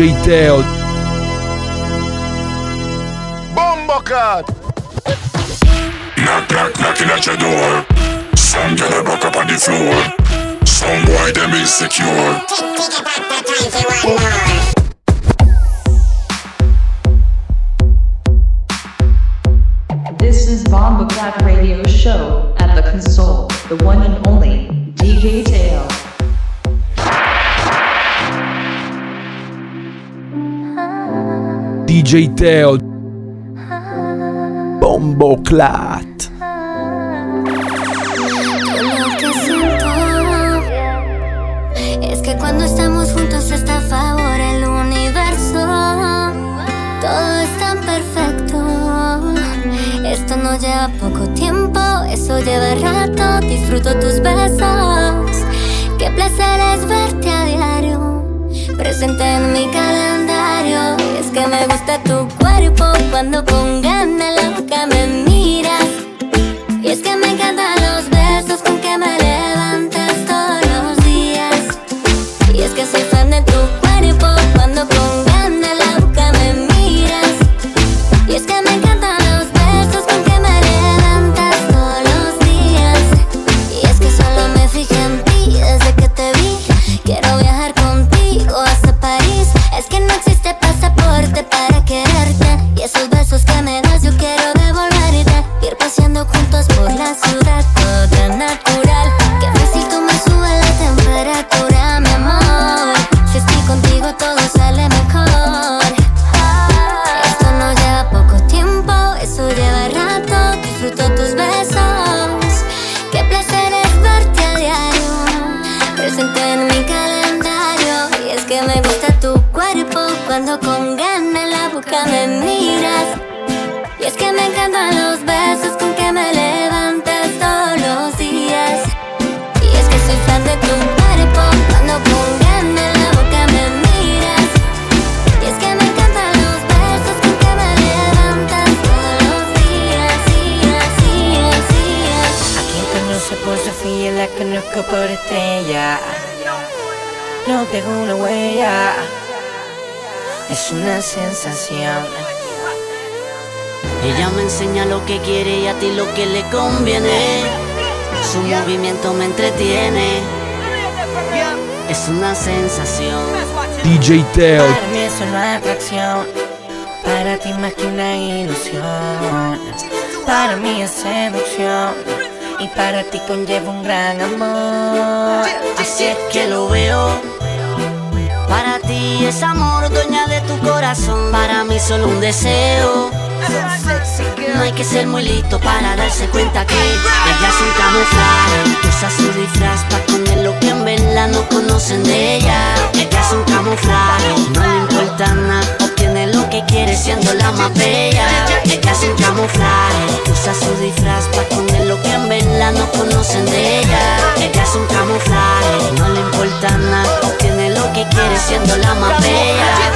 DJ Teo. Bombo cut. Knock, knock, knocking at your door. Some girl a buck up on the floor. Some boy them insecure. This is Bomba Cat Radio Show at the console, the one and only DJ Tail. Es tan perfecto. Esto no lleva poco tiempo, eso lleva rato. Disfruto tus besos. Qué placer es verte a diario. Presente en mi calendario. Que me gusta tu cuerpo cuando con ganas la boca me miras. Y es que me encantan por estrella. No dejo una huella, es una sensación. Ella me enseña lo que quiere y a ti lo que le conviene. Su movimiento me entretiene. Es una sensación. DJ Teo. Para mí es una atracción, para ti más que una ilusión. Para mí es seducción y para ti conlleva un gran amor. Así es que lo veo. Para ti es amor, dueña de tu corazón. Para mí solo un deseo. No hay que ser muy listo para darse cuenta que ella es un camuflaje. Usa su disfraz para esconder lo que en verdad no conocen de ella. Ella es un camuflaje, no le importa nada. Que quiere siendo la más bella. Ella es un camuflaje. Usa su disfraz para esconder lo que en verdad no conocen de ella. Ella es un camuflaje, no le importa nada. Obtiene lo que quiere siendo la más bella.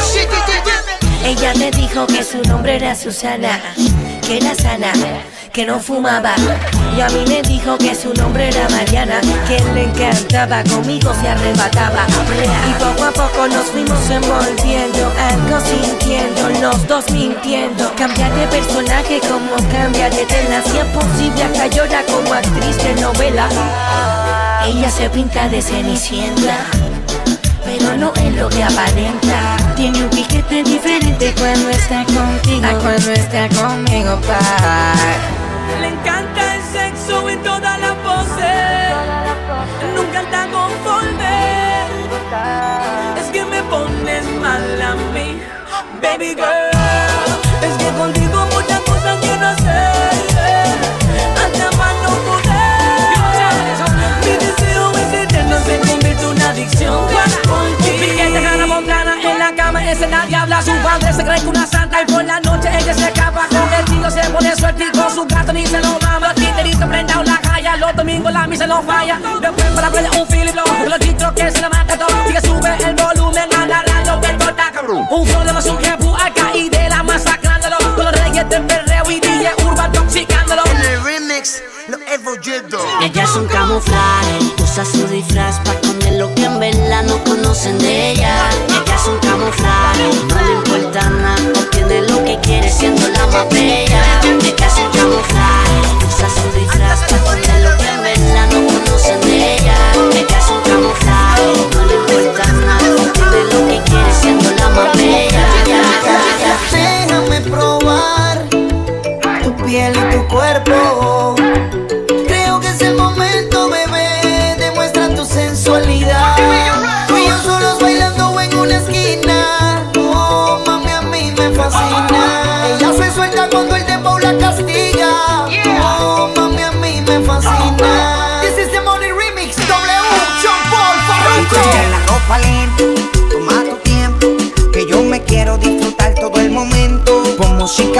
Ella me dijo que su nombre era Susana, que era sana, que no fumaba. Y a mí me dijo que su nombre era Mariana, que le encantaba, conmigo se arrebataba. Y poco a poco nos fuimos envolviendo, algo sintiendo, los dos mintiendo. Cambiar de personaje como cambia de tela, si es posible hasta llora como actriz de novela. Ella se pinta de cenicienta pero no es lo que aparenta. Tiene un piquete diferente cuando está contigo, a cuando está conmigo, pa. Le encanta el sexo en todas baby girl. Es que contigo muchas cosas quiero hacer. Hasta más no poder. Mi deseo es eterno, se convierte en una adicción. Piquete, Hannah Montana en la cama, ese nadie habla. Su padre se cree que una santa y por la noche ella se escapa. Con el tío se pone suerte su gato ni se lo mama. Los titeritos prenda la calle, los domingos la misa no falla. Después para la playa un Lowe, los chistros que se le mata todo. Sigue sube el volumen, agarrando que está cabrón. Un flow de más un jebu acá y de la masacrándolo. Con los reyes del perreo y DJ urban toxicándolo. En el remix lo he folleto. Ella es un camuflaje, usa su disfraz para esconder lo que en verdad no conocen de ella. Ella es un camuflaje, no le importa nada, obtiene lo que quiere siendo la más bella. Ella es un camuflaje.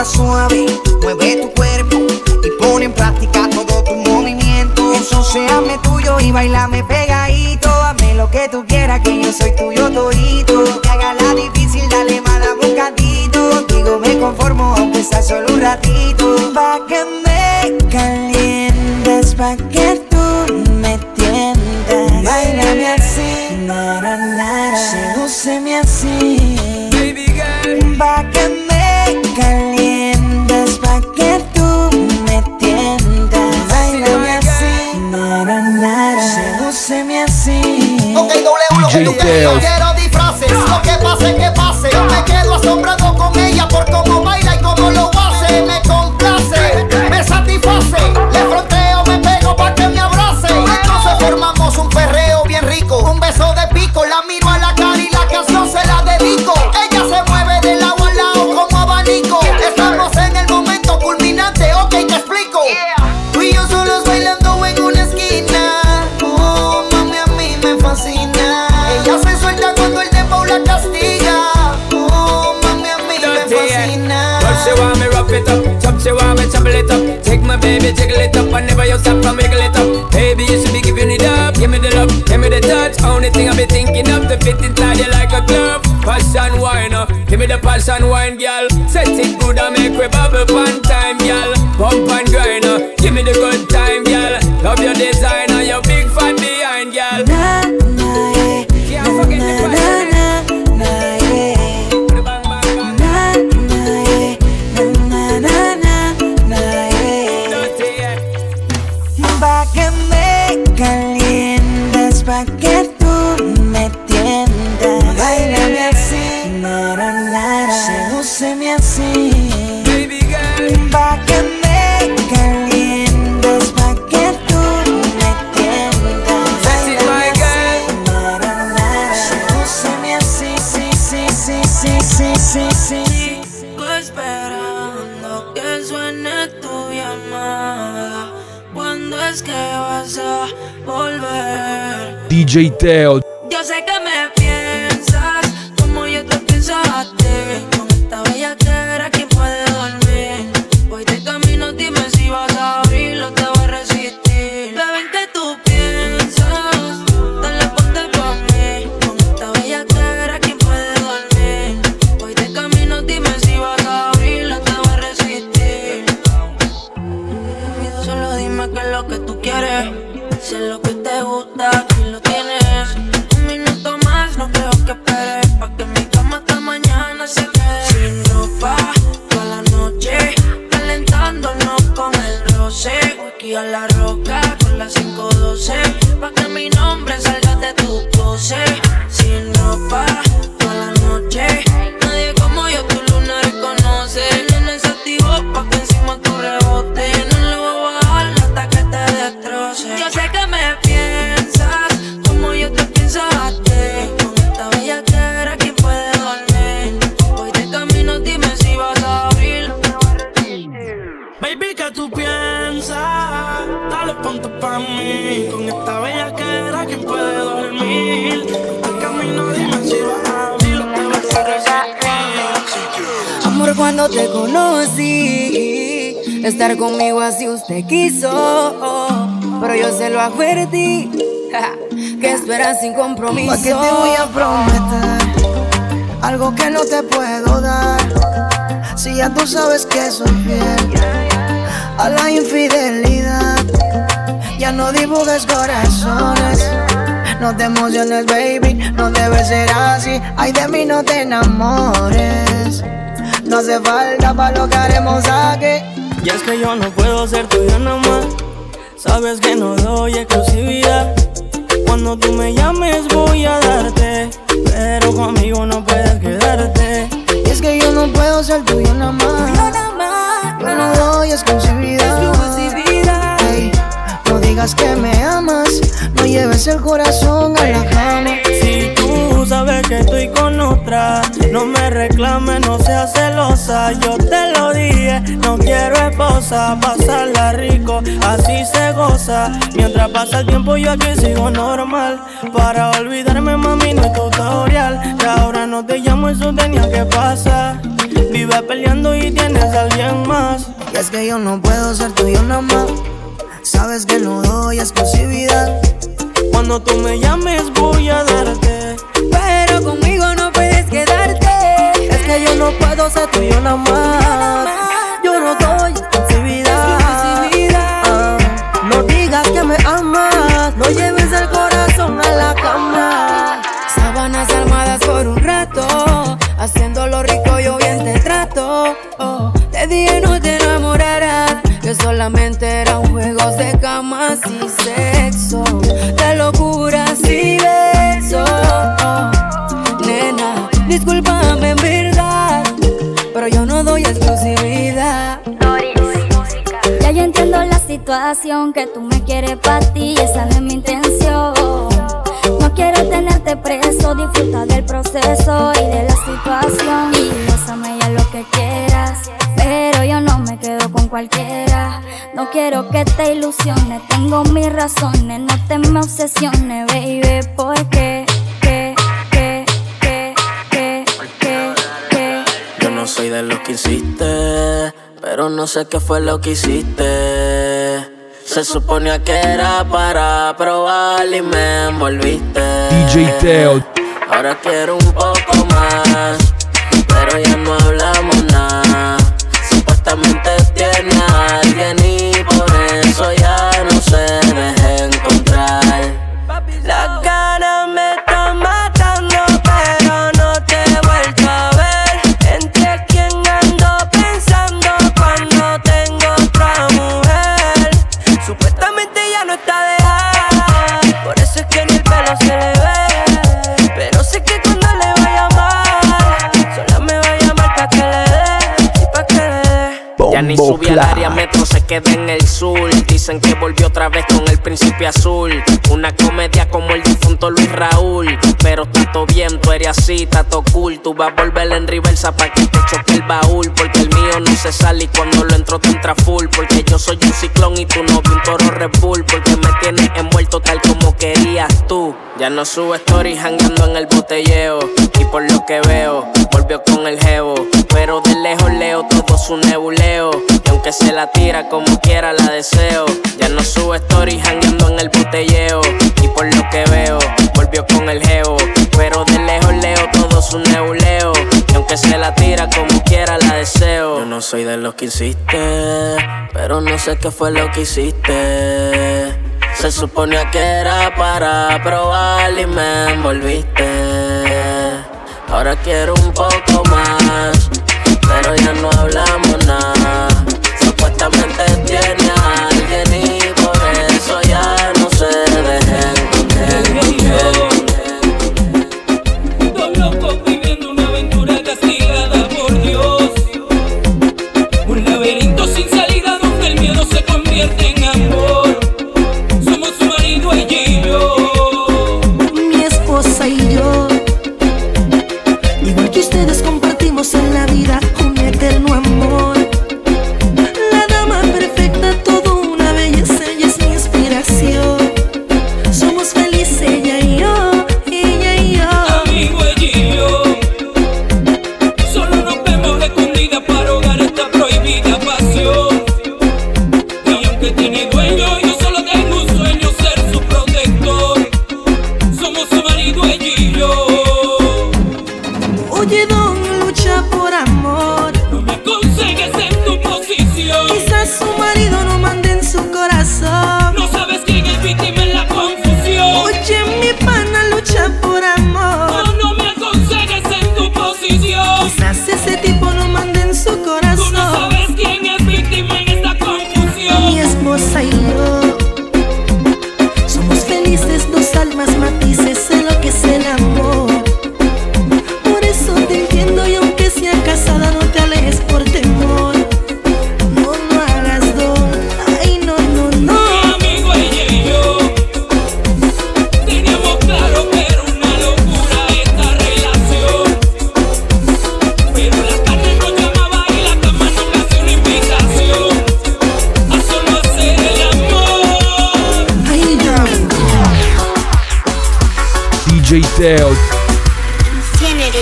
suave, mueve tu cuerpo y pone en práctica todo tu movimiento. Entonces hazme tuyo y bailame pegadito, hazme lo que tú quieras que yo soy tuyo todito. Que haga la difícil, dale más un bocadito. Digo, me conformo aunque sea solo un ratito. Pa que No quiero disfraces, lo que pase, que pase. Me quedo asombrado con ella por cómo and never you stop from wiggle it up. Baby, you should be giving it up. Give me the love, give me the touch. Only thing I be thinking of to fit inside you like a glove. Passion wine, uh. give me the passion wine, girl. Set it good and make we bubble fun time, girl. Pump and Oh. DJ Yo sé que me perdí. que esperas sin compromiso? ¿Para qué te voy a prometer algo que no te puedo dar? Si ya tú sabes que soy fiel a la infidelidad. Ya no dibujes corazones. No te emociones, baby, no debe ser así. Ay, de mí no te enamores. No hace falta para lo que haremos aquí. Y es que yo no puedo ser tuyo nada más. Sabes que no doy exclusividad. Cuando tú me llames voy a darte. Pero conmigo no puedes quedarte. Y es que yo no puedo ser tuyo nada más. Yo no doy exclusividad. No digas que me amas. No lleves el corazón a la cama. Que estoy con otra, no me reclames, no seas celosa. Yo te lo dije, no quiero esposa, pasarla rico, así se goza. Mientras pasa el tiempo, yo aquí sigo normal. Para olvidarme, mami, no es tutorial. Que ahora no te llamo, eso tenía que pasar. Vive peleando y tienes a alguien más. Y es que yo no puedo ser tuyo nada más. Sabes que no doy exclusividad. Cuando tú me llames, voy a darte. Que yo no puedo ser tuyo nada más. Yo no doy exclusividad. Ah, no digas que me amas. No lleves el corazón a la cama. Sábanas armadas por un rato. Haciéndolo rico, yo bien te trato. Oh, te dije no te enamorarás. Que solamente eran juegos de camas y sexo. Que tú me quieres para ti y esa no es mi intención. No quiero tenerte preso, disfruta del proceso y de la situación. Y ya lo que quieras, pero yo no me quedo con cualquiera. No quiero que te ilusiones, tengo mis razones, no te me obsesiones, baby, porque que, que, que, que, que, que. Yo no soy de los que insiste, pero no sé qué fue lo que hiciste. Se suponía que era para probar y me envolviste. DJ Teo. Ahora quiero un poco más, pero ya no hablamos nada. Supuestamente tiene a alguien y por eso ya no se Ya ni subí al área metro, se queda en el sur. Dicen que volvió otra vez con el príncipe azul. Una comedia como el difunto Luis Raúl. Pero todo bien, tú eres así, todo cool. Tú vas a volver en reversa pa' que te choque el baúl. Porque el mío no se sale y cuando lo entro te entra full. Porque yo soy un ciclón y tú no un toro Red Bull. Porque me tienes envuelto tal como querías tú. Ya no sube stories hangando en el botelleo. Y por lo que veo, volvió con el jevo. Pero de lejos leo todo su nebuleo. Y aunque se la tira como quiera, la deseo. Ya no sube stories hangando en el botelleo. Y por lo que veo, volvió con el jevo. Pero de lejos leo todo su nebuleo. Y aunque se la tira como quiera, la deseo. Yo no soy de los que insiste. Pero no sé qué fue lo que hiciste. Se suponía que era para probar y me envolviste. Ahora quiero un poco más, pero ya no hablamos nada.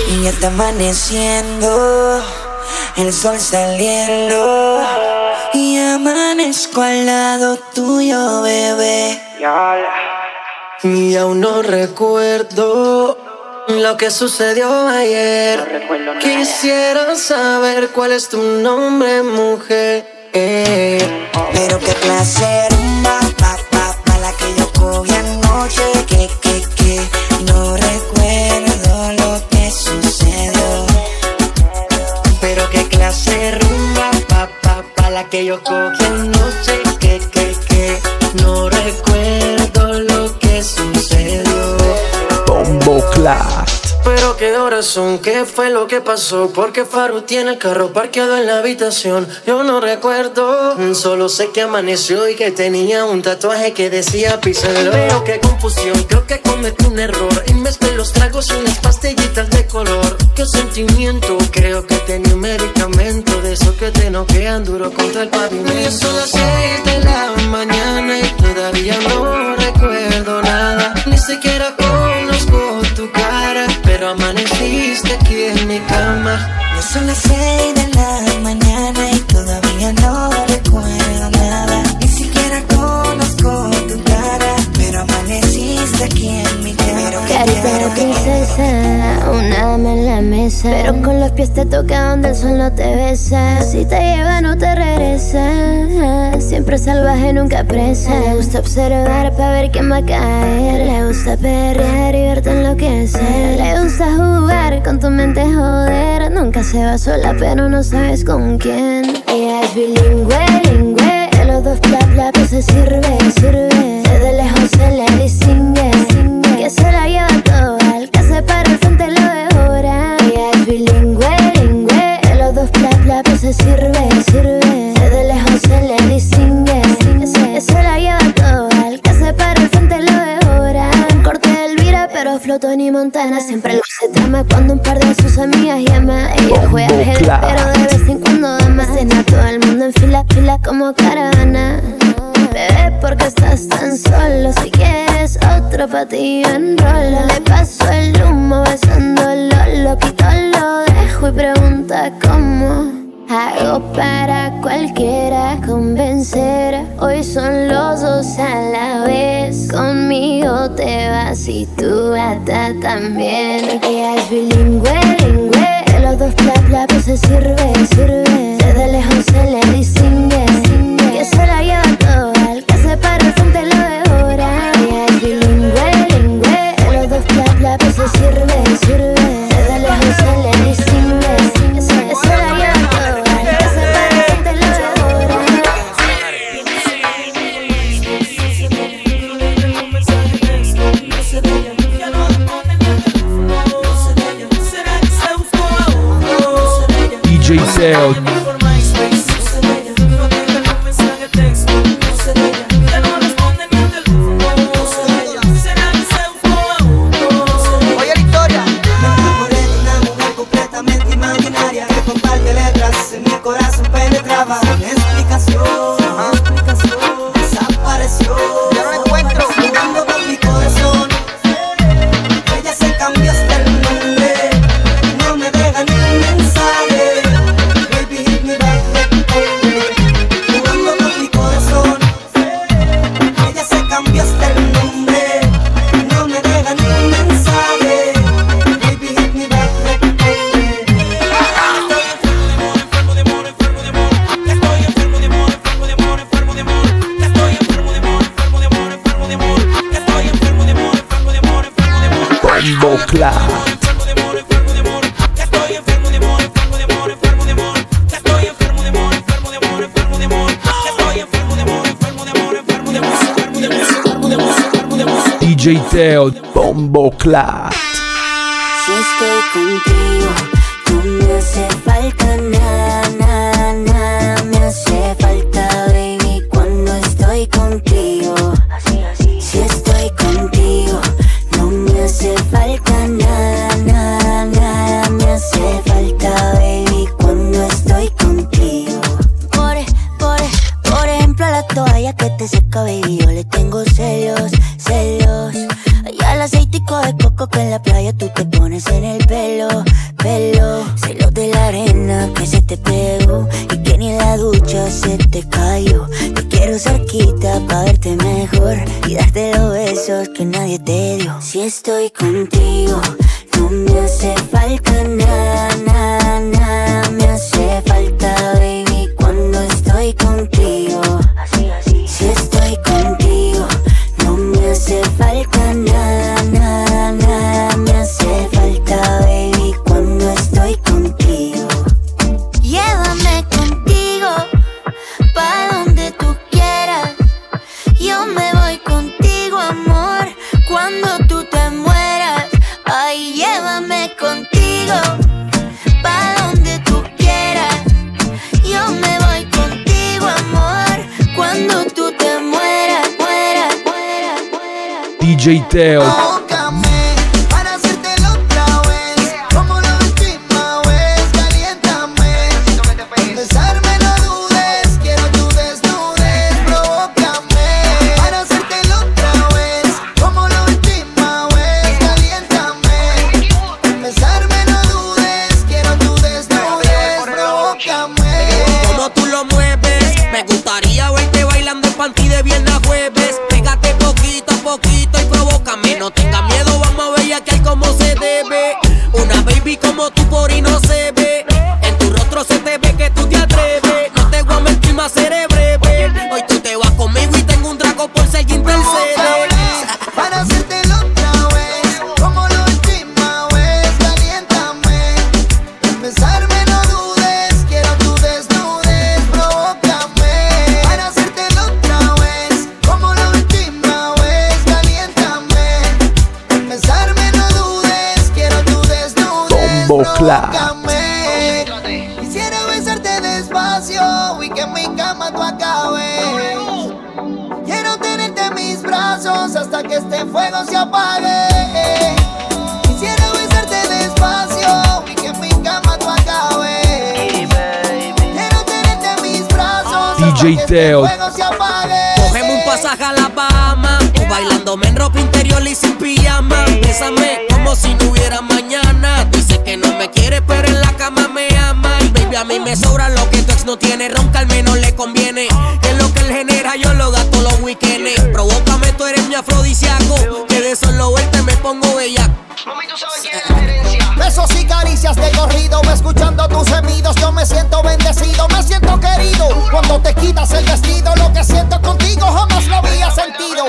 Y ya está amaneciendo, el sol saliendo. Y amanezco al lado tuyo, bebé. Y aún no recuerdo lo que sucedió ayer. Quisiera saber cuál es tu nombre, mujer. Pero qué clase rumba, pa, pa, pa, la que yo cogí anoche. Que, que, que, no que yo cogí anoche. Que, que, que, no recuerdo lo que sucedió. Bombo Clat. Pero qué horas son, qué fue lo que pasó, porque Faru tiene el carro parqueado en la habitación. Yo no recuerdo, solo sé que amaneció y que tenía un tatuaje que decía písalo. Pero qué confusión, creo que cometí un error y mezclé los tragos y unas pastillitas de color. Qué sentimiento, creo que tenía un medicamento de esos que te noquean duro contra el pavimento. Son las seis de la mañana y todavía no recuerdo nada, ni siquiera conozco tu cara, amaneciste aquí en mi cama. Ya son las seis de Pero con los pies te toca donde el sol no te besa. Si te lleva, no te regresa. Siempre salvaje, nunca presa. Le gusta observar para ver quién va a caer. Le gusta perrear y verte enloquecer. Le gusta jugar con tu mente, joder. Nunca se va sola, pero no sabes con quién. Ella es bilingüe, lingüe. De los dos bla bla, pues se sirve, sirve. Desde lejos se le distingue. Montana. Siempre lo se trama cuando un par de sus amigas llama. Clat. Si estoy contigo, DJ Theo. Cuando te quitas el vestido, lo que siento contigo jamás lo había sentido.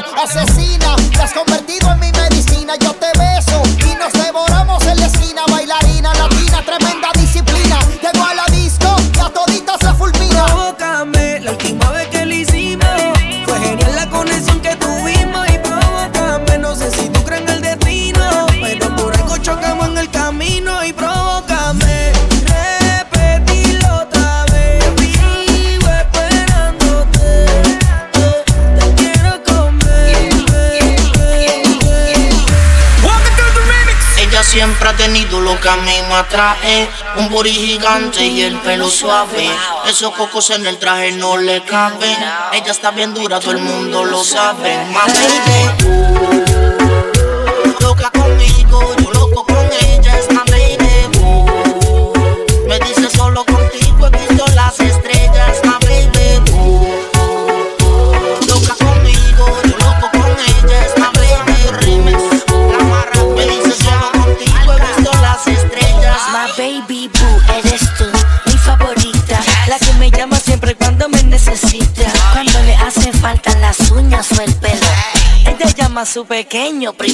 sonido lo que a mí me atrae. Un booty gigante y el pelo suave. Esos cocos en el traje no le caben. Ella está bien dura, todo el mundo lo sabe. Baby. su pequeño príncipe.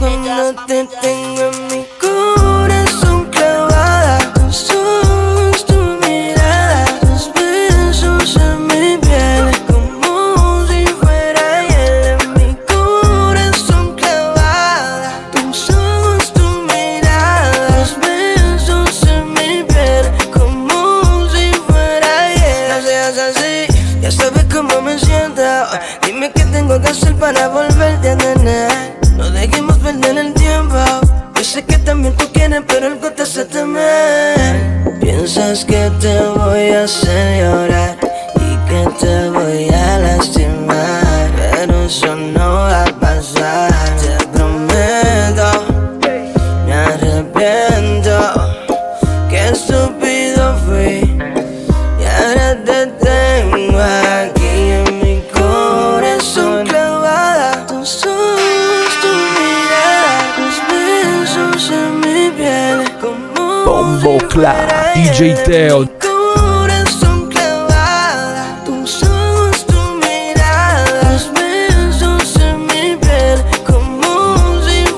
my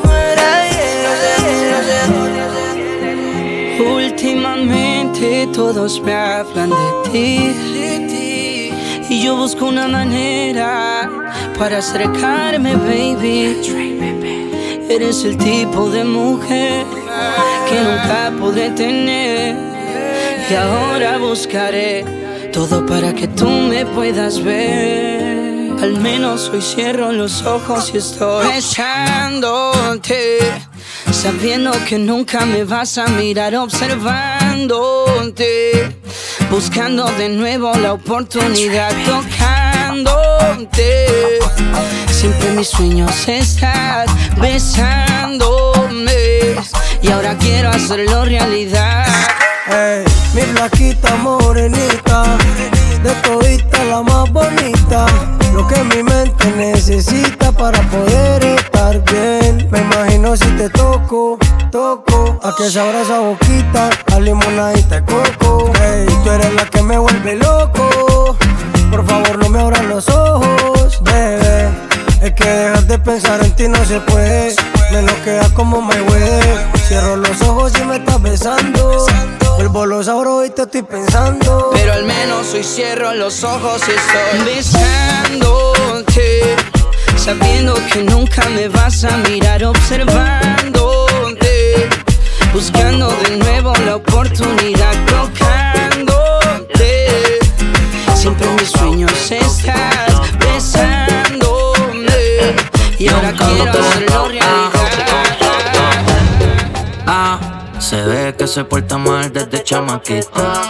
fuera ayer. Últimamente todos me hablan de ti. Y yo busco una manera para acercarme, baby. Eres el tipo de mujer que nunca podré tener. Y ahora buscaré todo para que tú me puedas ver. Al menos hoy cierro los ojos y estoy besándote. Sabiendo que nunca me vas a mirar observándote. Buscando de nuevo la oportunidad tocándote. Siempre mis sueños estás besándome. Y ahora quiero hacerlo realidad. Ey, mi flaquita morenita, de todita la más bonita. Lo que mi mente necesita para poder estar bien. Me imagino si te toco, toco, a que sabrá esa boquita, a limonadita de coco. Ey, tú eres la que me vuelve loco. Por favor, no me abras los ojos, bebé. Es que dejar de pensar en ti no se puede. Me lo queda como me huele. Cierro los ojos y me estás besando. Vuelvo los abro y te estoy pensando. Pero al menos hoy cierro los ojos y estoy besándote. Sabiendo que nunca me vas a mirar observándote. Buscando de nuevo la oportunidad tocándote. Siempre en mis sueños estás besándome. Y ahora quiero hacerlo realidad. Se ve que se porta mal desde chamaquita.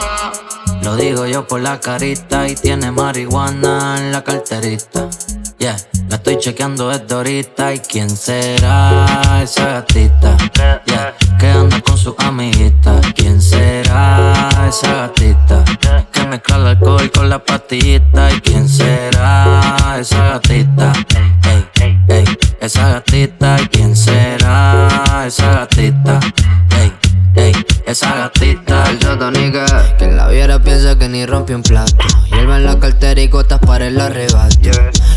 Lo digo yo por la carita y tiene marihuana en la carterita. Yeah, la estoy chequeando desde ahorita. ¿Y quién será esa gatita? Yeah, que anda con su amiguita. ¿Quién será esa gatita? Que mezcla el alcohol con la pastillita. ¿Y quién será esa gatita? Ey, ey, esa gatita. ¿Y quién será esa gatita? Ey, esa gatita. El Totonica, quien la viera piensa que ni rompe un plato. Hierba en la cartera y gotas para el arrebato.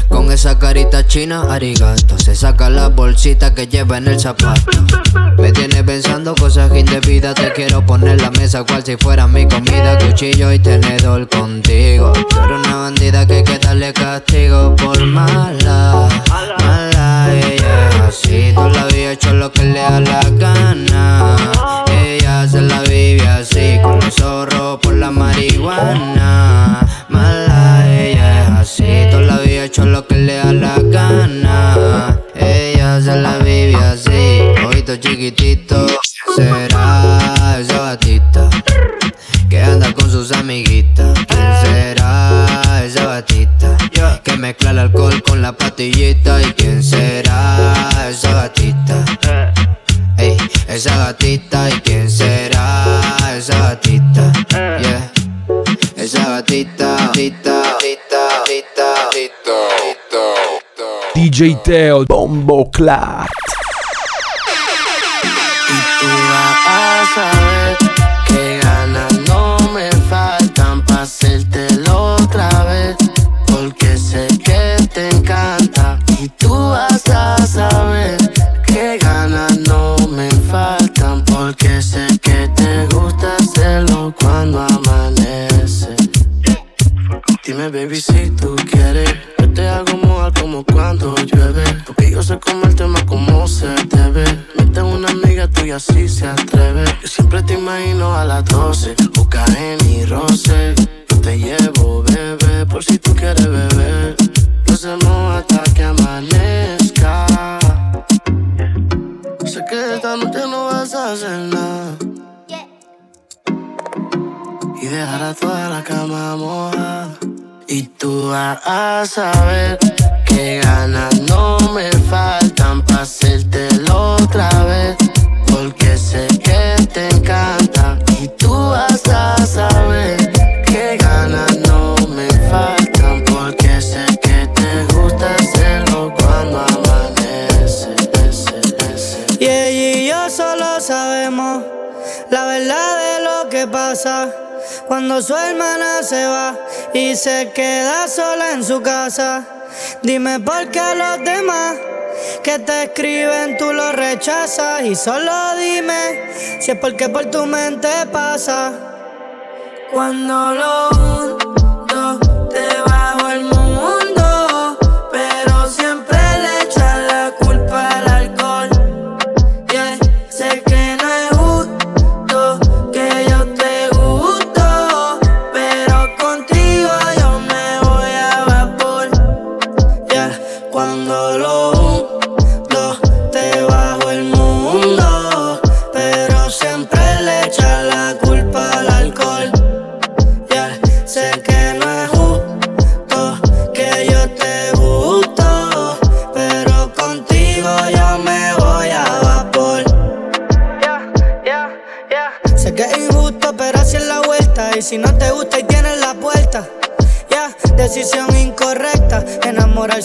Con esa carita china, arigato. Se saca la bolsita que lleva en el zapato. Me tiene pensando cosas indebidas. Te quiero poner la mesa cual si fuera mi comida. Cuchillo y tenedor contigo. Tú eres una bandida que hay que darle castigo por mala. Mala, ella así. Tú la había hecho lo que le da la gana. Se la vive así. Con los zorros por la marihuana. Mala, ella es así. Tú la había hecho lo que le da la gana. Ella se la vive así. Ojito chiquitito. Será esa gatita que anda con sus amiguitas. ¿Quién será esa gatita que mezcla el alcohol con la pastillita? ¿Y quién será esa gatita? Ey, esa gatita. ¿Y quién será esa gatita? Yeah, esa gatita, gatita, gatita, gatita, gatita. DJ Teo, Bombo Clat. Tú vas a saber que que te escriben tú lo rechazas y solo dime si es porque por tu mente pasa. Cuando lo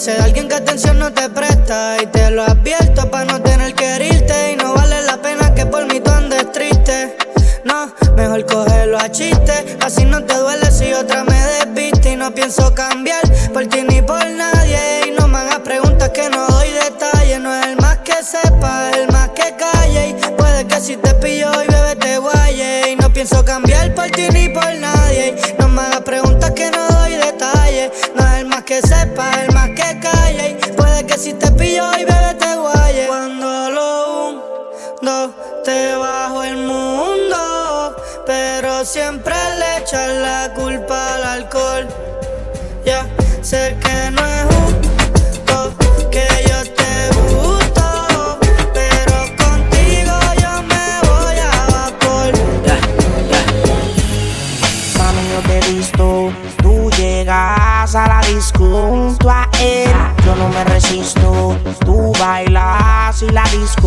Ser alguien que atención no te presta. Y te lo advierto pa' no tener que herirte. Y no vale la pena que por mí tú andes triste. No, mejor cógelo a chiste. Así no te duele si otra me despiste Y no pienso cambiar por ti ni por nadie. Y no me hagas preguntas que no doy detalles. No es el más que sepa, es el más que calle. Y puede que si te pillo se tá bem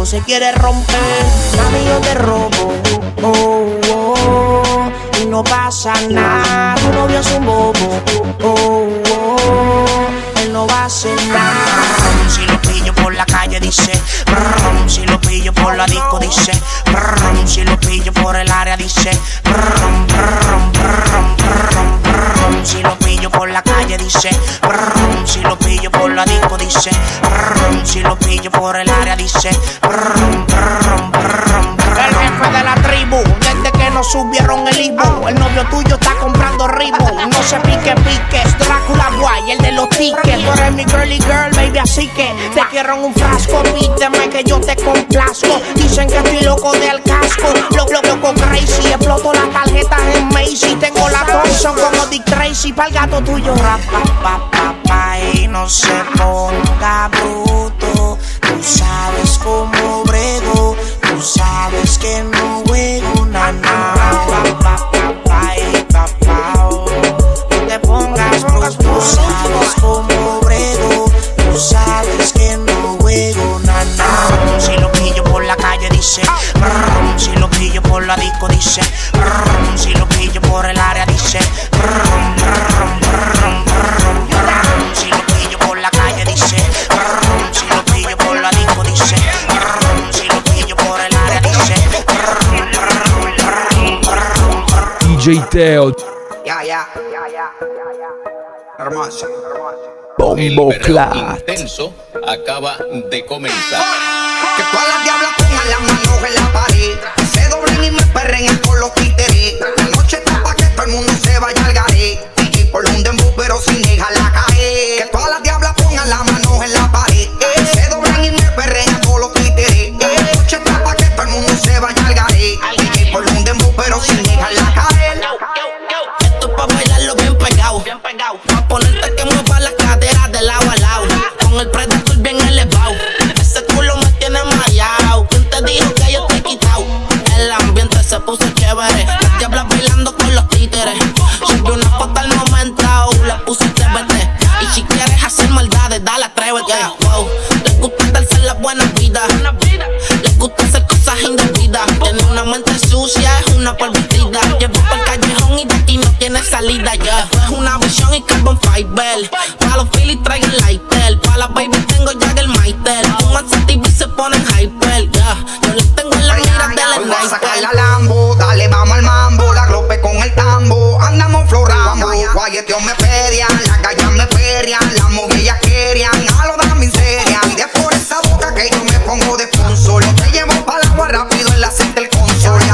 se quiere romper, mami yo te robo, oh, oh, oh, y no pasa nada. Que tú eres mi girly girl, baby, así que te quiero en un frasco. Pídeme que yo te complazco. Dicen que estoy loco del casco. Loco, loco, loco crazy. Exploto las tarjetas en Macy. Tengo la Thompson como Dick Tracy. Pa'l gato tuyo. Rap, pa, pa, y no se ponga bruto. Tú sabes cómo brego. Tú sabes que no juego, nada. DJ Teo. Ya, ya, ya, ya, Hermoso, Bombo intenso acaba de comenzar. Que todas las diablas pongan las manos en la pared. Se doblen y me perren por los títeres. La noche está para que todo el mundo se vaya al garé. Y por un dembow pero sin dejarla. una polvitida. Llevo por el callejón y de aquí no tiene salida ya. Yeah. Es una visión y carbon fiber. Pa' los Philly traigo el lighter. Pa' la baby tengo ya el Maitel. Fuman y se ponen hyper. Yeah. Yo les tengo en la mira del sniper. Voy a sacar la Lambo, dale vamos al mambo. La glope con el tambo, andamos florando. Guayeteos me ferian, las gallas me ferian, las mujeres querían a lo de la miseria. Y de por esa boca que yo me pongo de sponsor. Te llevo pa' la agua rápido en la cinta el console.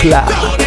Club.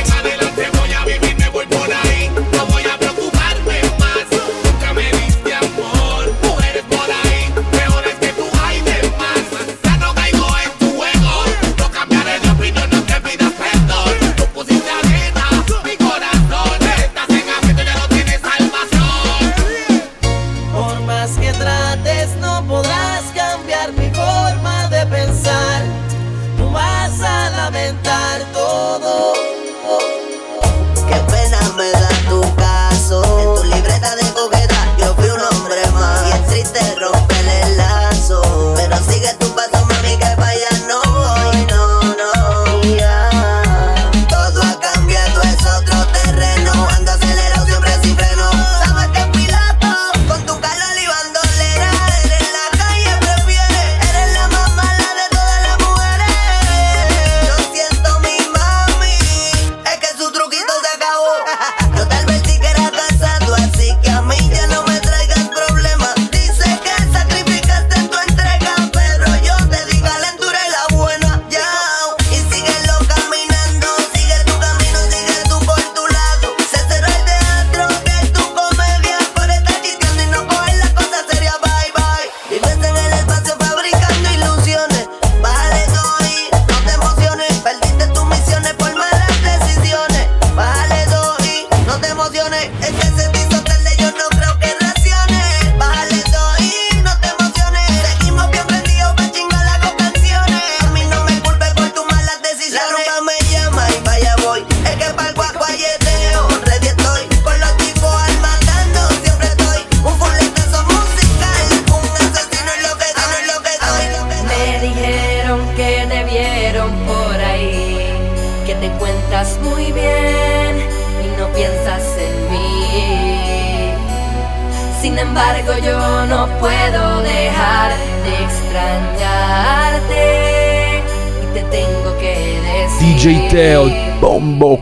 Bumbo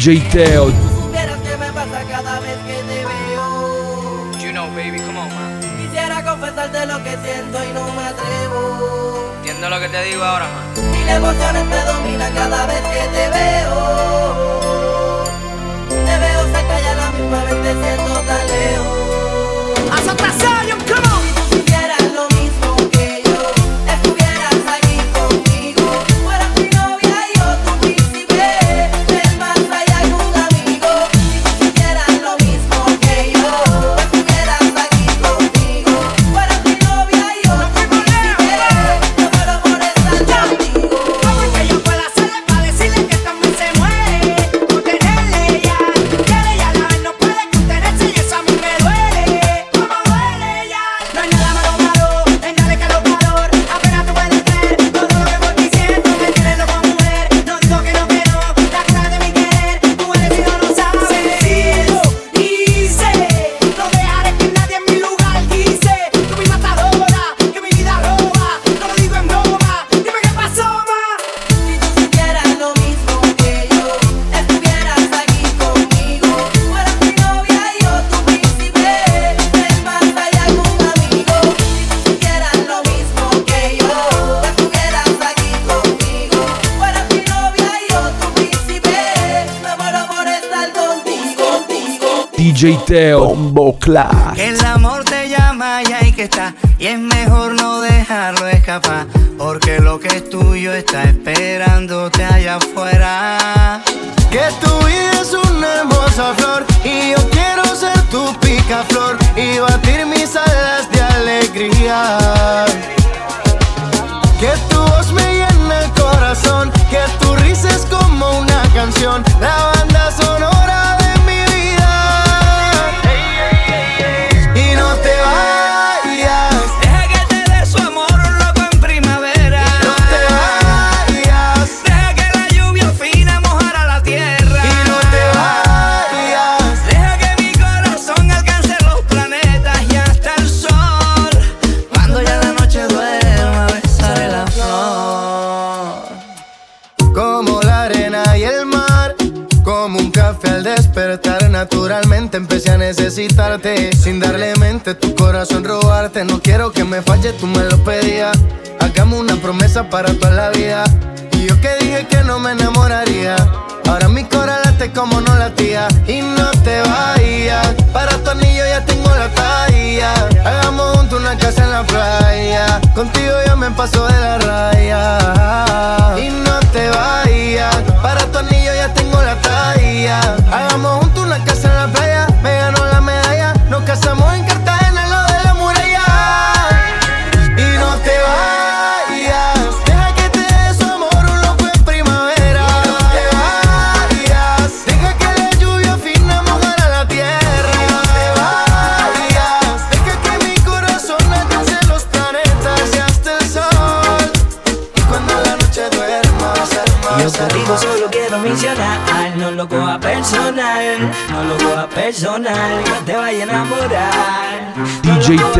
DJ Teo. You know, baby, come on, man. Quisiera confesarte lo que siento y no me atrevo. Entiendo lo que te digo ahora, man. Mil emociones te dominan cada vez que te veo. Te veo cerca y a la misma vez te siento tan lejos. ¡Haz otra serie! Viteo. Bombo Que el amor te llama y hay que estar. Y es mejor no dejarlo escapar. Porque lo que es tuyo está esperándote allá afuera. Que tu vida es una hermosa flor. Y yo quiero ser tu picaflor. Y batir mis alas de alegría. besarte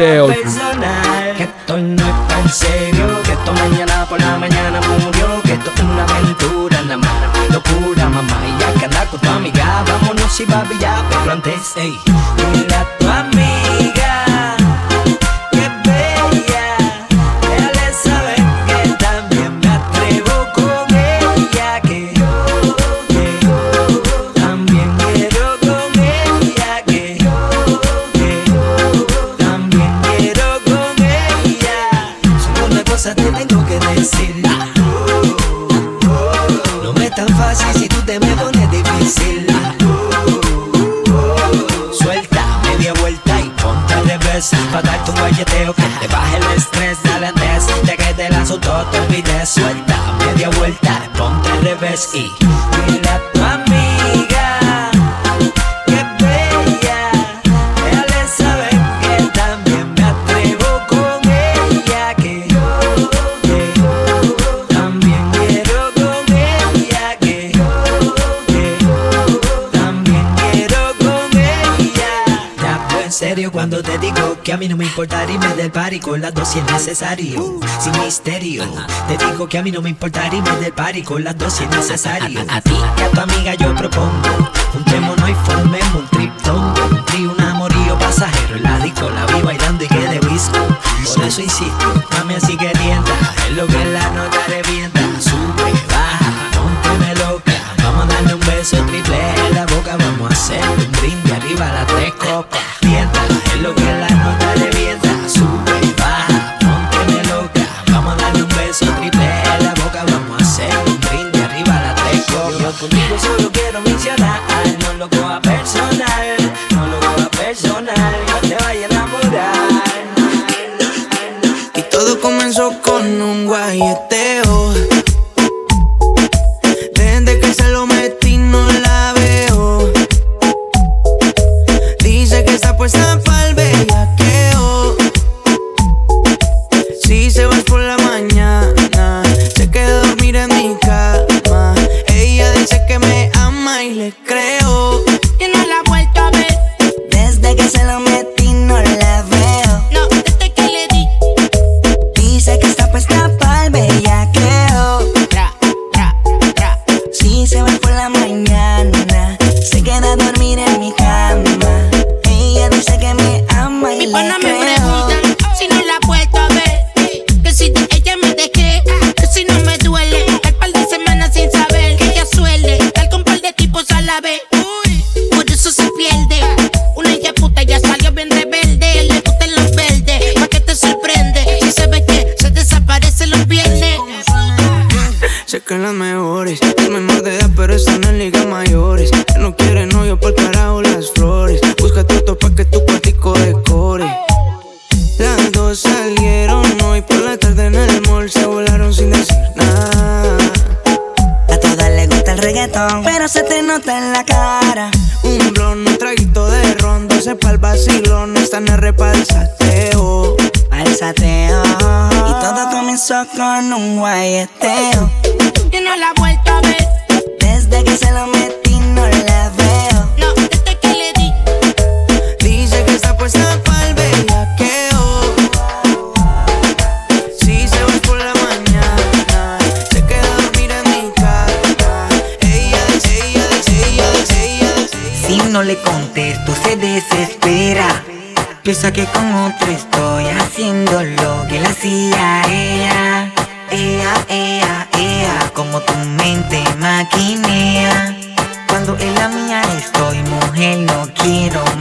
Personal, que esto no es tan serio, que esto mañana por la mañana murió, que esto es una aventura, la mala locura, mamá, y ya que anda con tu amiga, vámonos y babillar, pero antes, ey. con las dos si es necesario. Sin misterio, te digo que a mí no me importa irme del party. Con las dos si es necesario. A, ti. Y a tu amiga yo propongo, juntémonos y formemos un triptongo. Un trío, un amorío pasajero, en la disco, la vi bailando y que de visco. Por eso insisto, mami así que tienta, es lo que la nota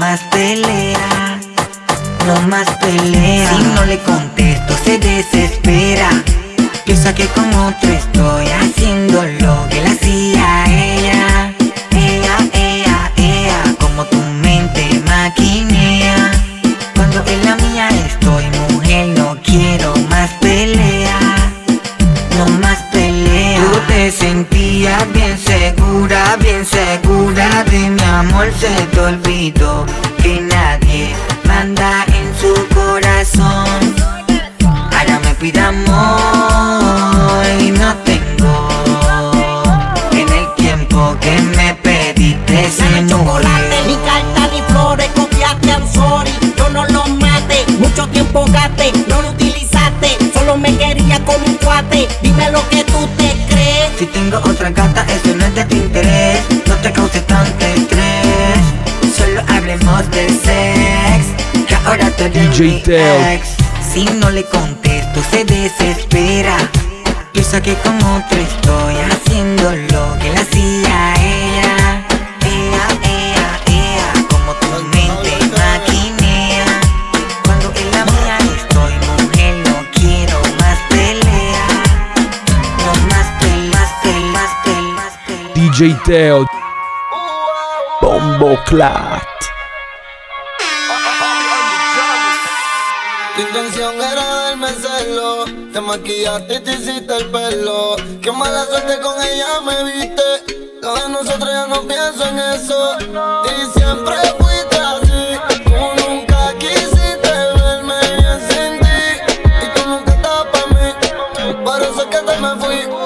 No más pelea, no más pelea. Si no le contesto se desespera. Piensa que con otro estoy haciendo lo que la hacía ella. Ella, ella, ella, como tu mente maquinea. Cuando el mi amor se te olvidó que nadie manda en su corazón. Ahora me pida amor y no tengo. En el tiempo que me pediste se chocolate, ni carta ni flores, copiaste I'm sorry. Yo no lo mate, mucho tiempo gaste, no lo utilizaste. Solo me quería como un cuate. Dime lo que tú te crees. Si tengo otra gata recautetante crees Solo hablemos de sex Que ahora tú eres DJ mi ex. Si no le contesto se desespera. Piensa que con otro estoy haciendo lo que la hacía ella. Ea, ea, ea, como tu mente maquinea. Cuando en la mía estoy, mujer, no quiero más pelea No más pelas, pelas, pelas, pelas. DJ Teo. Bombo Clat. Tu intención era darme celo, te maquillaste y te hiciste el pelo. Qué mala suerte con ella me viste, lo de nosotros ya no pienso en eso. Y siempre fuiste así, tú nunca quisiste verme bien sin ti. Y tú nunca estabas para mí, por eso es que te me fui.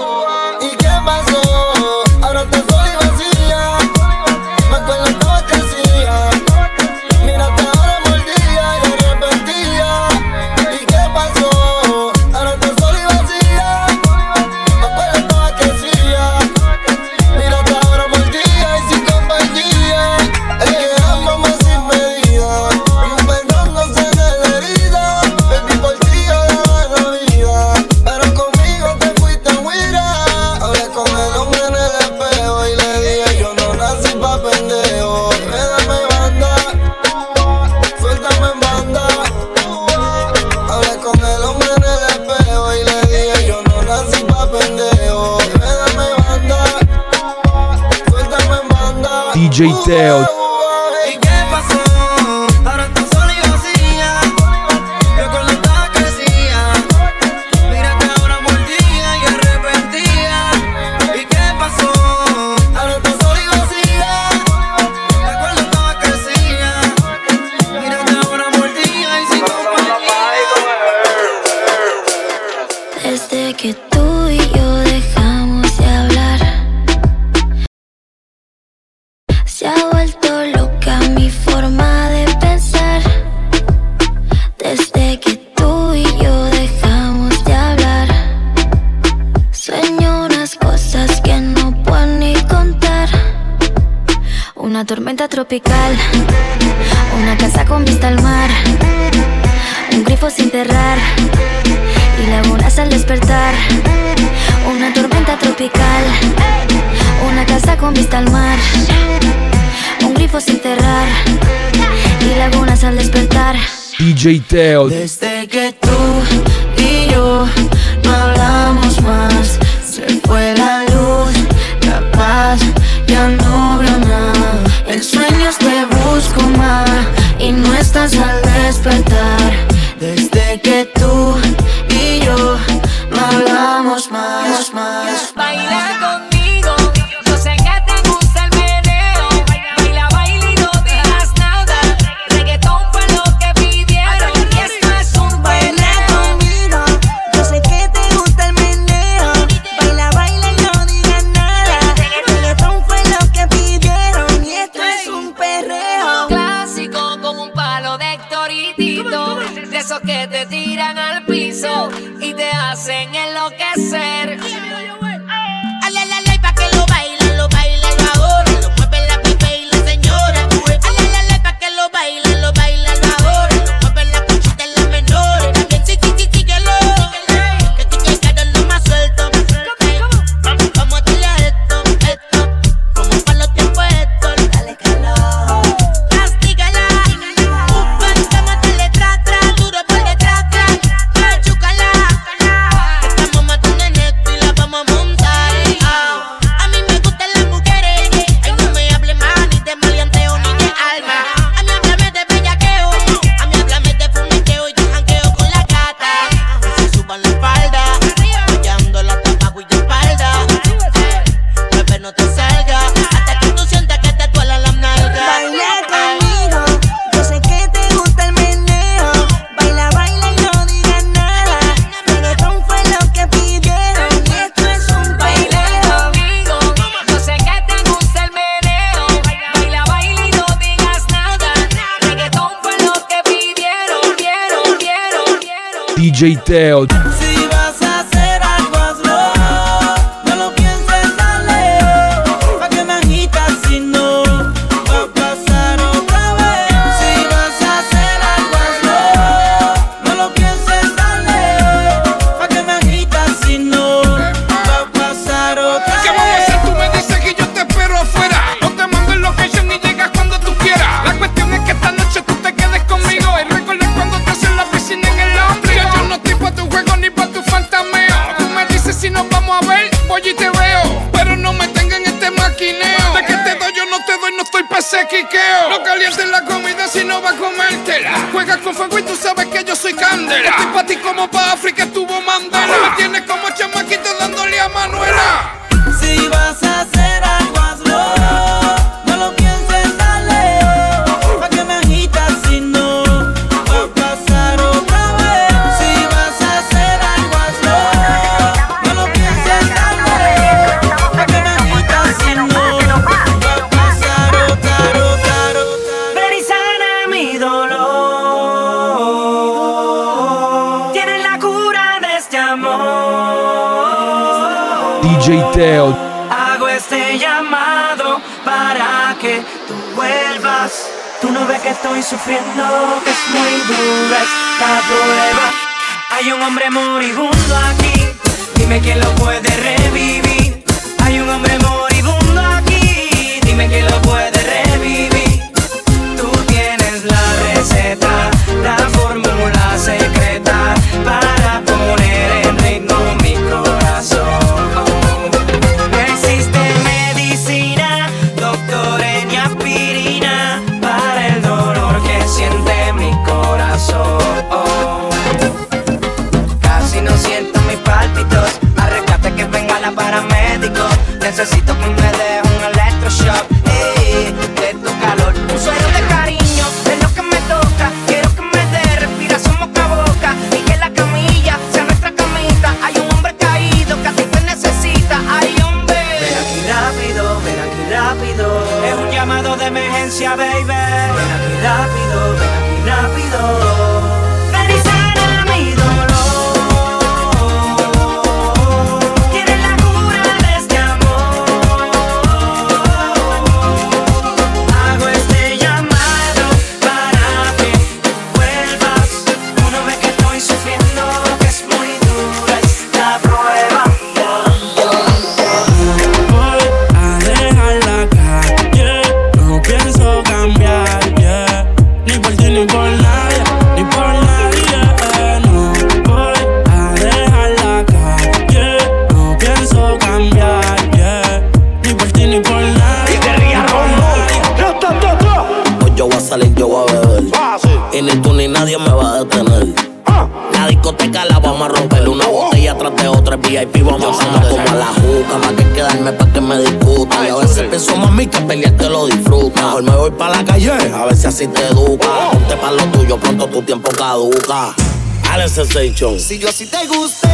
Si yo así te gusté,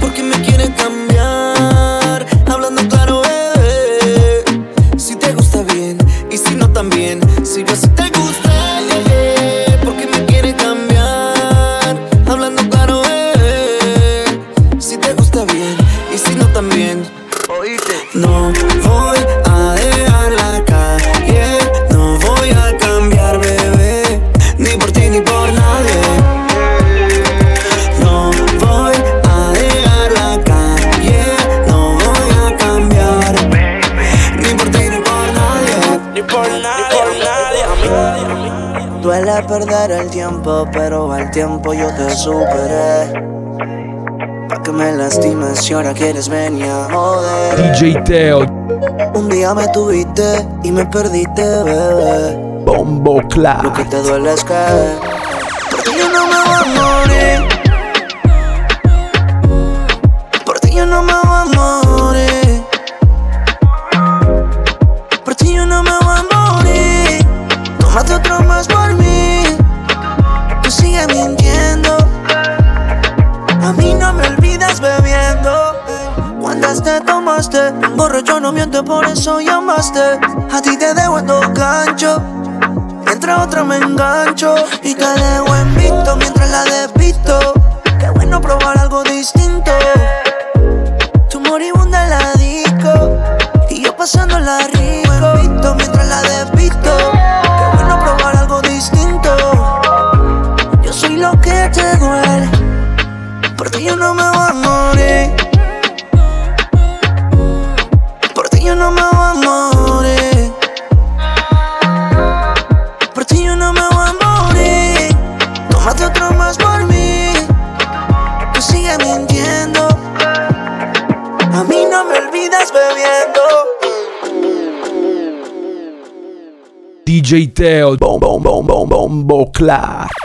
porque me quieren cambiar. el tiempo, pero al tiempo yo te superé. Pa' que me lastimes si ahora quieres venir a joder. DJ Teo. Un día me tuviste y me perdiste, bebé. Bombo claro. Lo que te duele es que por eso llamaste. A ti te dejo en dos ganchos. Mientras otra me engancho. Y te dejo en visto mientras la dejo DJ Teo, bom, bom, bom, bom, bombo, clap.